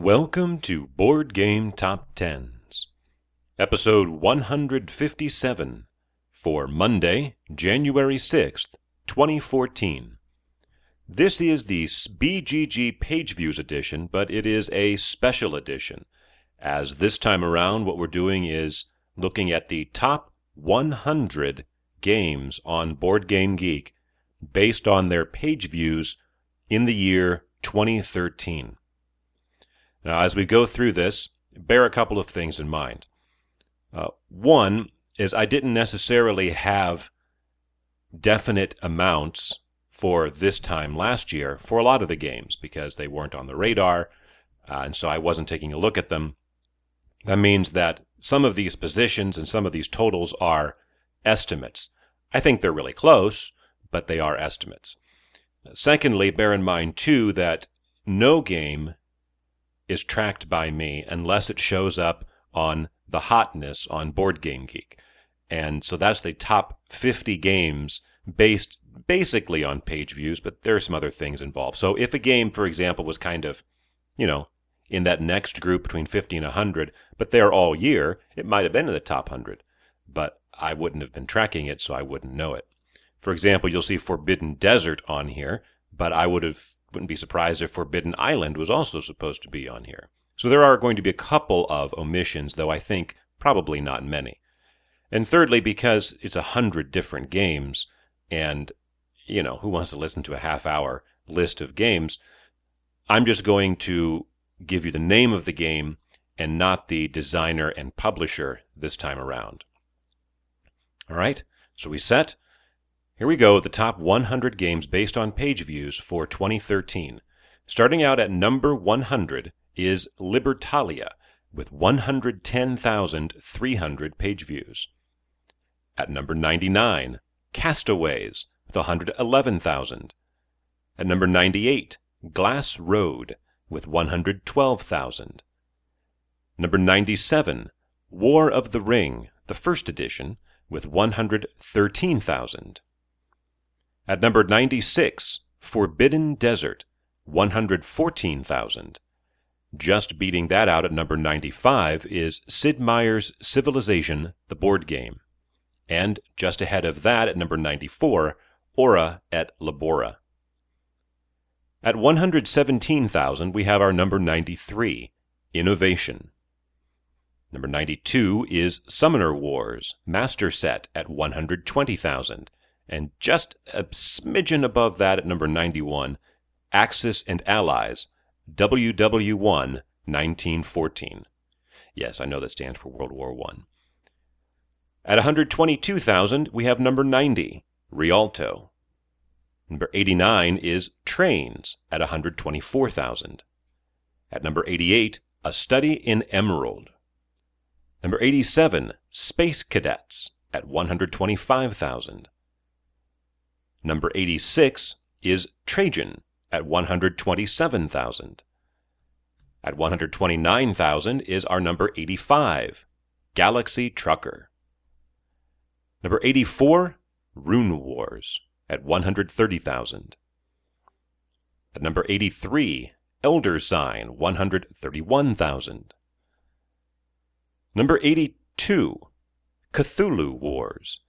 Welcome to Board Game Top Tens, episode 157 for Monday, January 6th, 2014. This is the BGG Page Views edition, but it is a special edition, as this time around what we're doing is looking at the top 100 games on Board Game Geek based on their page views in the year 2013. Now, as we go through this, bear a couple of things in mind. Uh, one is I didn't necessarily have definite amounts for this time last year for a lot of the games because they weren't on the radar, uh, and so I wasn't taking a look at them. That means that some of these positions and some of these totals are estimates. I think they're really close, but they are estimates. Secondly, bear in mind too that no game is tracked by me unless it shows up on the hotness on Board Game Geek. And so that's the top 50 games based basically on page views, but there are some other things involved. So if a game, for example, was kind of, you know, in that next group between 50 and 100, but there all year, it might have been in the top 100. But I wouldn't have been tracking it, so I wouldn't know it. For example, you'll see Forbidden Desert on here, but I would have wouldn't be surprised if Forbidden Island was also supposed to be on here. So there are going to be a couple of omissions, though I think probably not many. And thirdly, because it's a hundred different games, and, you know, who wants to listen to a half hour list of games? I'm just going to give you the name of the game and not the designer and publisher this time around. All right, so we set. Here we go, the top 100 games based on page views for 2013. Starting out at number 100 is Libertalia with 110,300 page views. At number 99, Castaways with 111,000. At number 98, Glass Road with 112,000. Number 97, War of the Ring, the first edition, with 113,000. At number 96, Forbidden Desert, 114,000. Just beating that out at number 95 is Sid Meier's Civilization, the board game. And just ahead of that at number 94, Ora et Labora. At 117,000, we have our number 93, Innovation. Number 92 is Summoner Wars, Master Set at 120,000. And just a smidgen above that at number 91, Axis and Allies, WW1 1914. Yes, I know that stands for World War I. At 122,000, we have number 90, Rialto. Number 89 is Trains at 124,000. At number 88, A Study in Emerald. Number 87, Space Cadets at 125,000. Number 86 is Trajan at 127,000. At 129,000 is our number 85, Galaxy Trucker. Number 84, Rune Wars at 130,000. At number 83, Elder Sign 131,000. Number 82, Cthulhu Wars.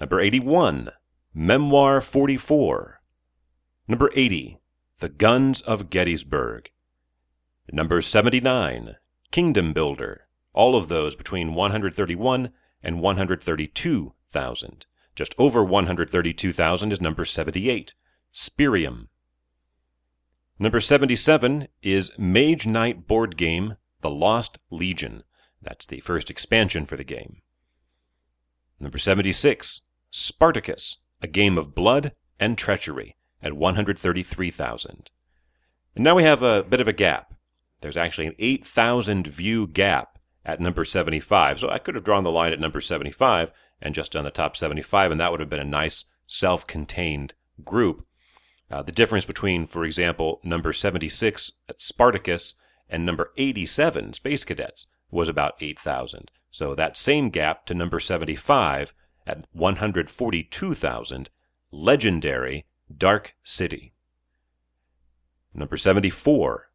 Number 81, Memoir 44. Number 80, The Guns of Gettysburg. Number 79, Kingdom Builder. All of those between 131 and 132,000. Just over 132,000 is number 78, Spyrium. Number 77 is Mage Knight board game, The Lost Legion. That's the first expansion for the game. Number 76, Spartacus a game of blood and treachery at 133,000. And now we have a bit of a gap. There's actually an 8,000 view gap at number 75. So I could have drawn the line at number 75 and just done the top 75, and that would have been a nice self contained group. Uh, the difference between, for example, number 76 at Spartacus and number 87 Space Cadets was about 8,000. So that same gap to number 75 at 142,000, legendary Dark City. Number 74,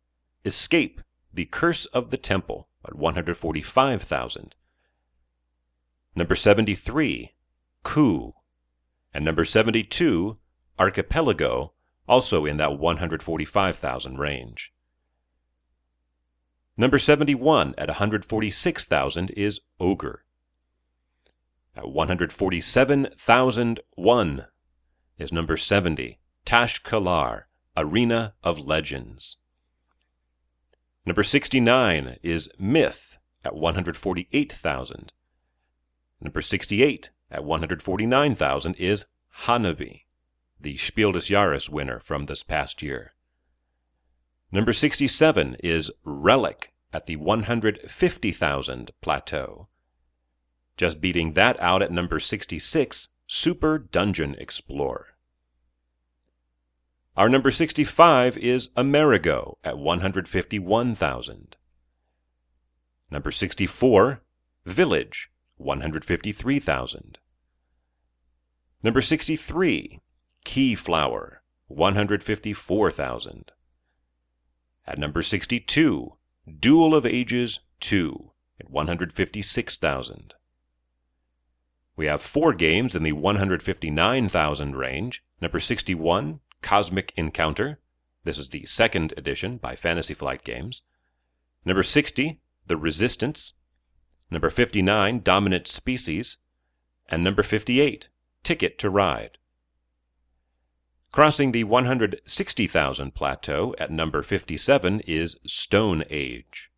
Escape The Curse of the Temple at 145,000. Number 73, Coup. And number 72, Archipelago, also in that 145,000 range. Number 71 at 146,000 is Ogre. At 147,001 is number 70, Tash-Kalar, Arena of Legends. Number 69 is Myth at 148,000. Number 68 at 149,000 is Hanabi, the Spiel des Jahres winner from this past year. Number 67 is Relic at the 150,000 plateau. Just beating that out at number 66, Super Dungeon Explorer. Our number 65 is Amerigo at 151,000. Number 64, Village, 153,000. Number 63, Keyflower, 154,000. At number 62, Duel of Ages 2 at 156,000. We have four games in the 159,000 range. Number 61, Cosmic Encounter. This is the second edition by Fantasy Flight Games. Number 60, The Resistance. Number 59, Dominant Species. And number 58, Ticket to Ride. Crossing the 160,000 plateau at number 57 is Stone Age.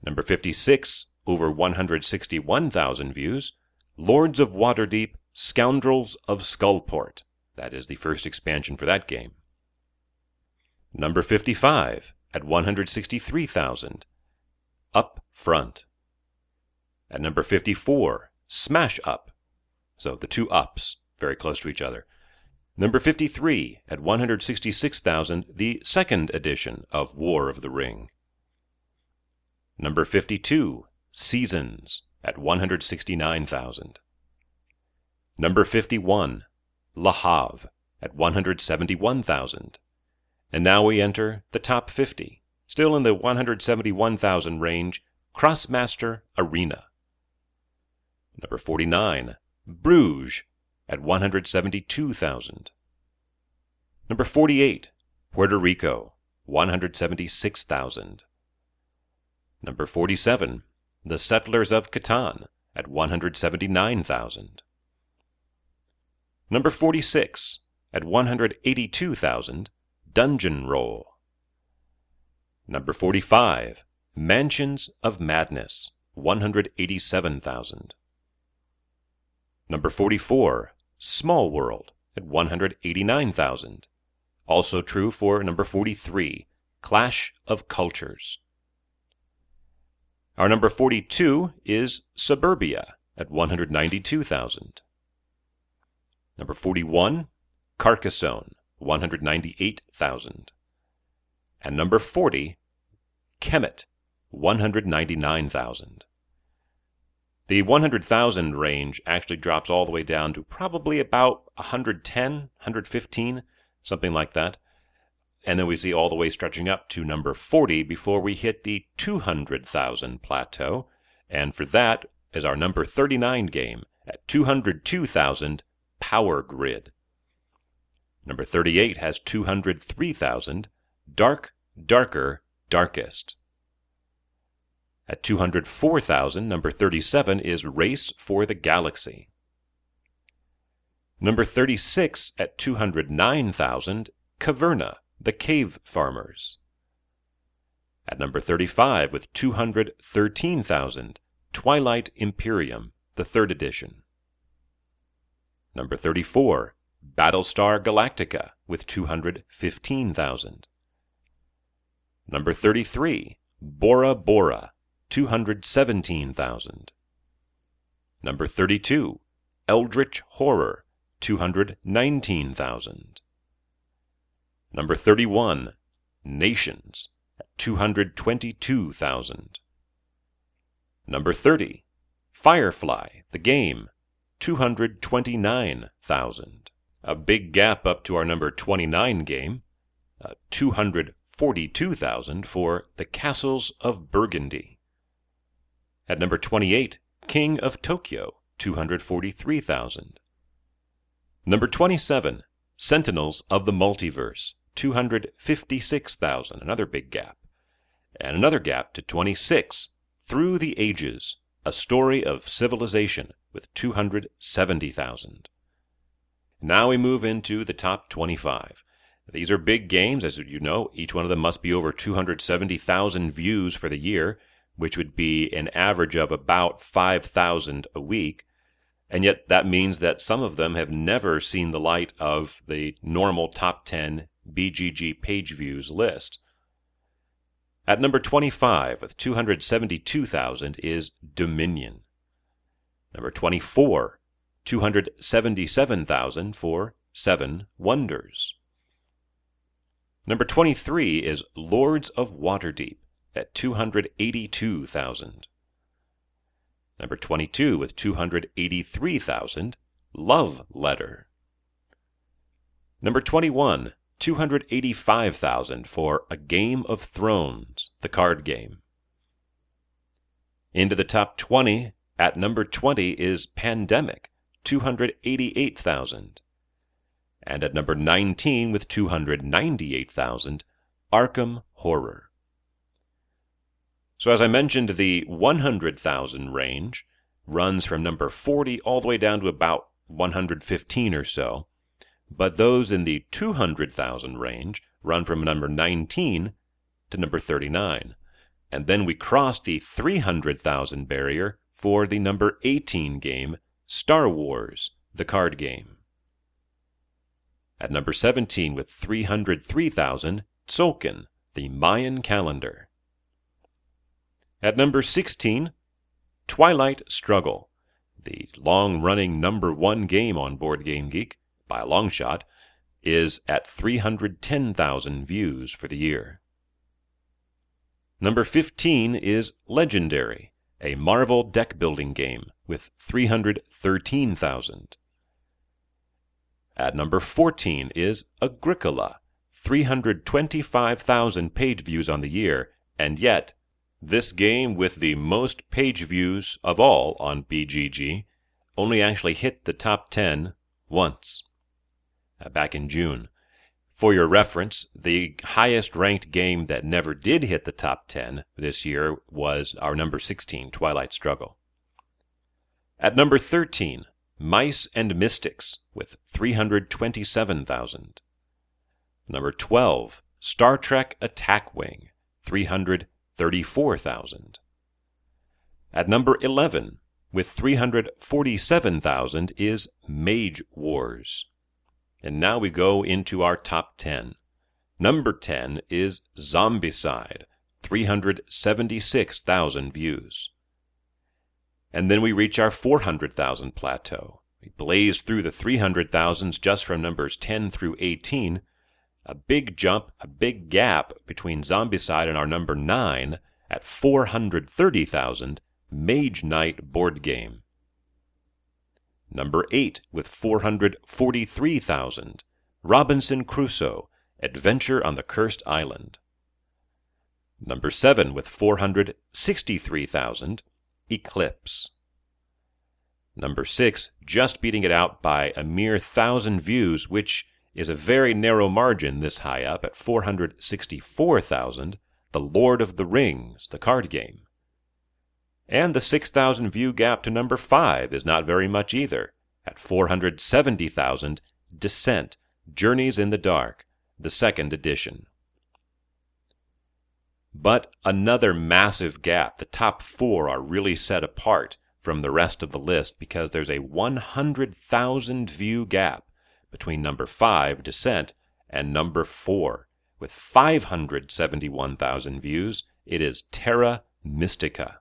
Number 56, over 161,000 views, Lords of Waterdeep, Scoundrels of Skullport. That is the first expansion for that game. Number 55, at 163,000, Up Front. At number 54, Smash Up. So the two ups, very close to each other. Number 53, at 166,000, the second edition of War of the Ring. Number 52, Seasons, at 169,000. Number 51, Le Havre, at 171,000. And now we enter the top 50, still in the 171,000 range, Krosmaster Arena. Number 49, Bruges, at 172,000. Number 48, Puerto Rico, 176,000. Number 47, The Settlers of Catan, at 179,000. Number 46, at 182,000, Dungeon Roll. Number 45, Mansions of Madness, 187,000. Number 44, Small World at 189,000. Also true for number 43, Clash of Cultures. Our number 42 is Suburbia at 192,000. Number 41, Carcassonne, 198,000. And number 40, Kemet, 199,000. The 100,000 range actually drops all the way down to probably about 110, 115, something like that. And then we see all the way stretching up to number 40 before we hit the 200,000 plateau. And for that is our number 39 game at 202,000 Power Grid. Number 38 has 203,000 Dark, Darker, Darkest. At 204,000, number 37 is Race for the Galaxy. Number 36 at 209,000, Caverna, the Cave Farmers. At number 35 with 213,000, Twilight Imperium, the third edition. Number 34, Battlestar Galactica with 215,000. Number 33, Bora Bora, 217,000. Number 32, Eldritch Horror, 219,000. Number 31, Nations, at 222,000. Number 30, Firefly, the game, 229,000. A big gap up to our number 29 game, uh, 42,000 for The Castles of Burgundy. At number 28, King of Tokyo, 243,000. Number 27, Sentinels of the Multiverse, 256,000, another big gap. And another gap to 26, Through the Ages, a story of civilization, with 270,000. Now we move into the top 25. These are big games, as you know. Each one of them must be over 270,000 views for the year, which would be an average of about 5,000 a week. And yet that means that some of them have never seen the light of the normal top 10 BGG page views list. At number 25 with 272,000 is Dominion. Number 24, 277,000 for Seven Wonders. Number 23 is Lords of Waterdeep at 282,000. Number 22 with 283,000, Love Letter. Number 21, 285,000 for A Game of Thrones, the card game. Into the top 20 at number 20 is Pandemic, 288,000. And at number 19 with 298,000, Arkham Horror. So, as I mentioned, the 100,000 range runs from number 40 all the way down to about 115 or so. But those in the 200,000 range run from number 19 to number 39. And then we cross the 300,000 barrier for the number 18 game, Star Wars, the card game. At number 17 with 303,000, Tzolk'in, the Mayan calendar. At number 16, Twilight Struggle, the long running number one game on Board Game Geek, by a long shot, is at 310,000 views for the year. Number 15 is Legendary, a Marvel deck building game with 313,000. At number 14 is Agricola, 325,000 page views on the year, and yet, this game with the most page views of all on BGG only actually hit the top 10 once, Uh, back in June. For your reference, the highest ranked game that never did hit the top 10 this year was our number 16, Twilight Struggle. At number 13, Mice and Mystics with 327,000. Number 12, Star Trek Attack Wing, 334,000. At number 11, with 347,000, is Mage Wars. And now we go into our top 10. Number 10 is Zombicide, 376,000 views. And then we reach our 400,000 plateau. We blaze through the 300,000s just from numbers 10 through 18. A big jump, a big gap between Zombicide and our number 9 at 430,000 Mage Knight board game. Number 8 with 443,000 Robinson Crusoe Adventure on the Cursed Island. Number 7 with 463,000 Eclipse. Number 6, just beating it out by a mere thousand views, which is a very narrow margin this high up at 464,000, The Lord of the Rings, the card game. And the 6,000 view gap to number 5 is not very much either, at 470,000, Descent, Journeys in the Dark, the second edition. But another massive gap. The top four are really set apart from the rest of the list because there's a 100,000 view gap between number 5, Descent, and number 4. With 571,000 views, it is Terra Mystica.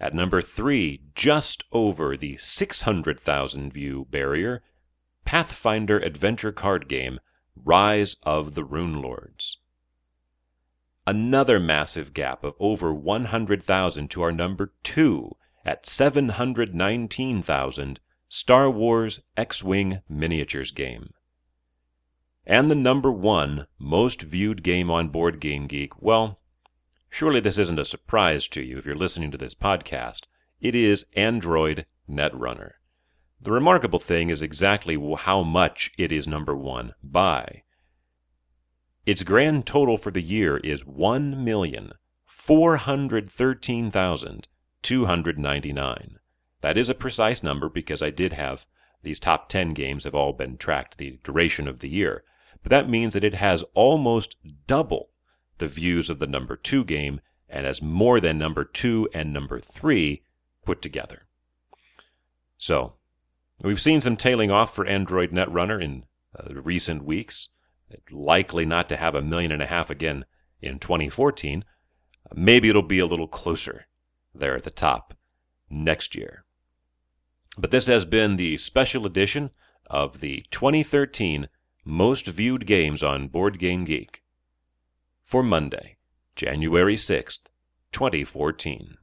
At number 3, just over the 600,000 view barrier, Pathfinder adventure card game Rise of the Rune Lords. another massive gap of over 100,000 to our number 2 at 719,000 Star Wars X Wing Miniatures game. and the number one most viewed game on Board Game Geek, well, surely this isn't a surprise to you if you're listening to this podcast. It is Android Netrunner. The remarkable thing is exactly how much it is number one by. Its grand total for the year is 1,413,299. That is a precise number because I did have these top 10 games have all been tracked the duration of the year. But that means that it has almost double the views of the number 2 game and as more than number 2 and number 3 put together. So, we've seen some tailing off for Android Netrunner in uh, recent weeks, likely not to have a million and a half again in 2014. Maybe it'll be a little closer there at the top next year. But this has been the special edition of the 2013 most viewed games on Board Game Geek for Monday, January 6th, 2014.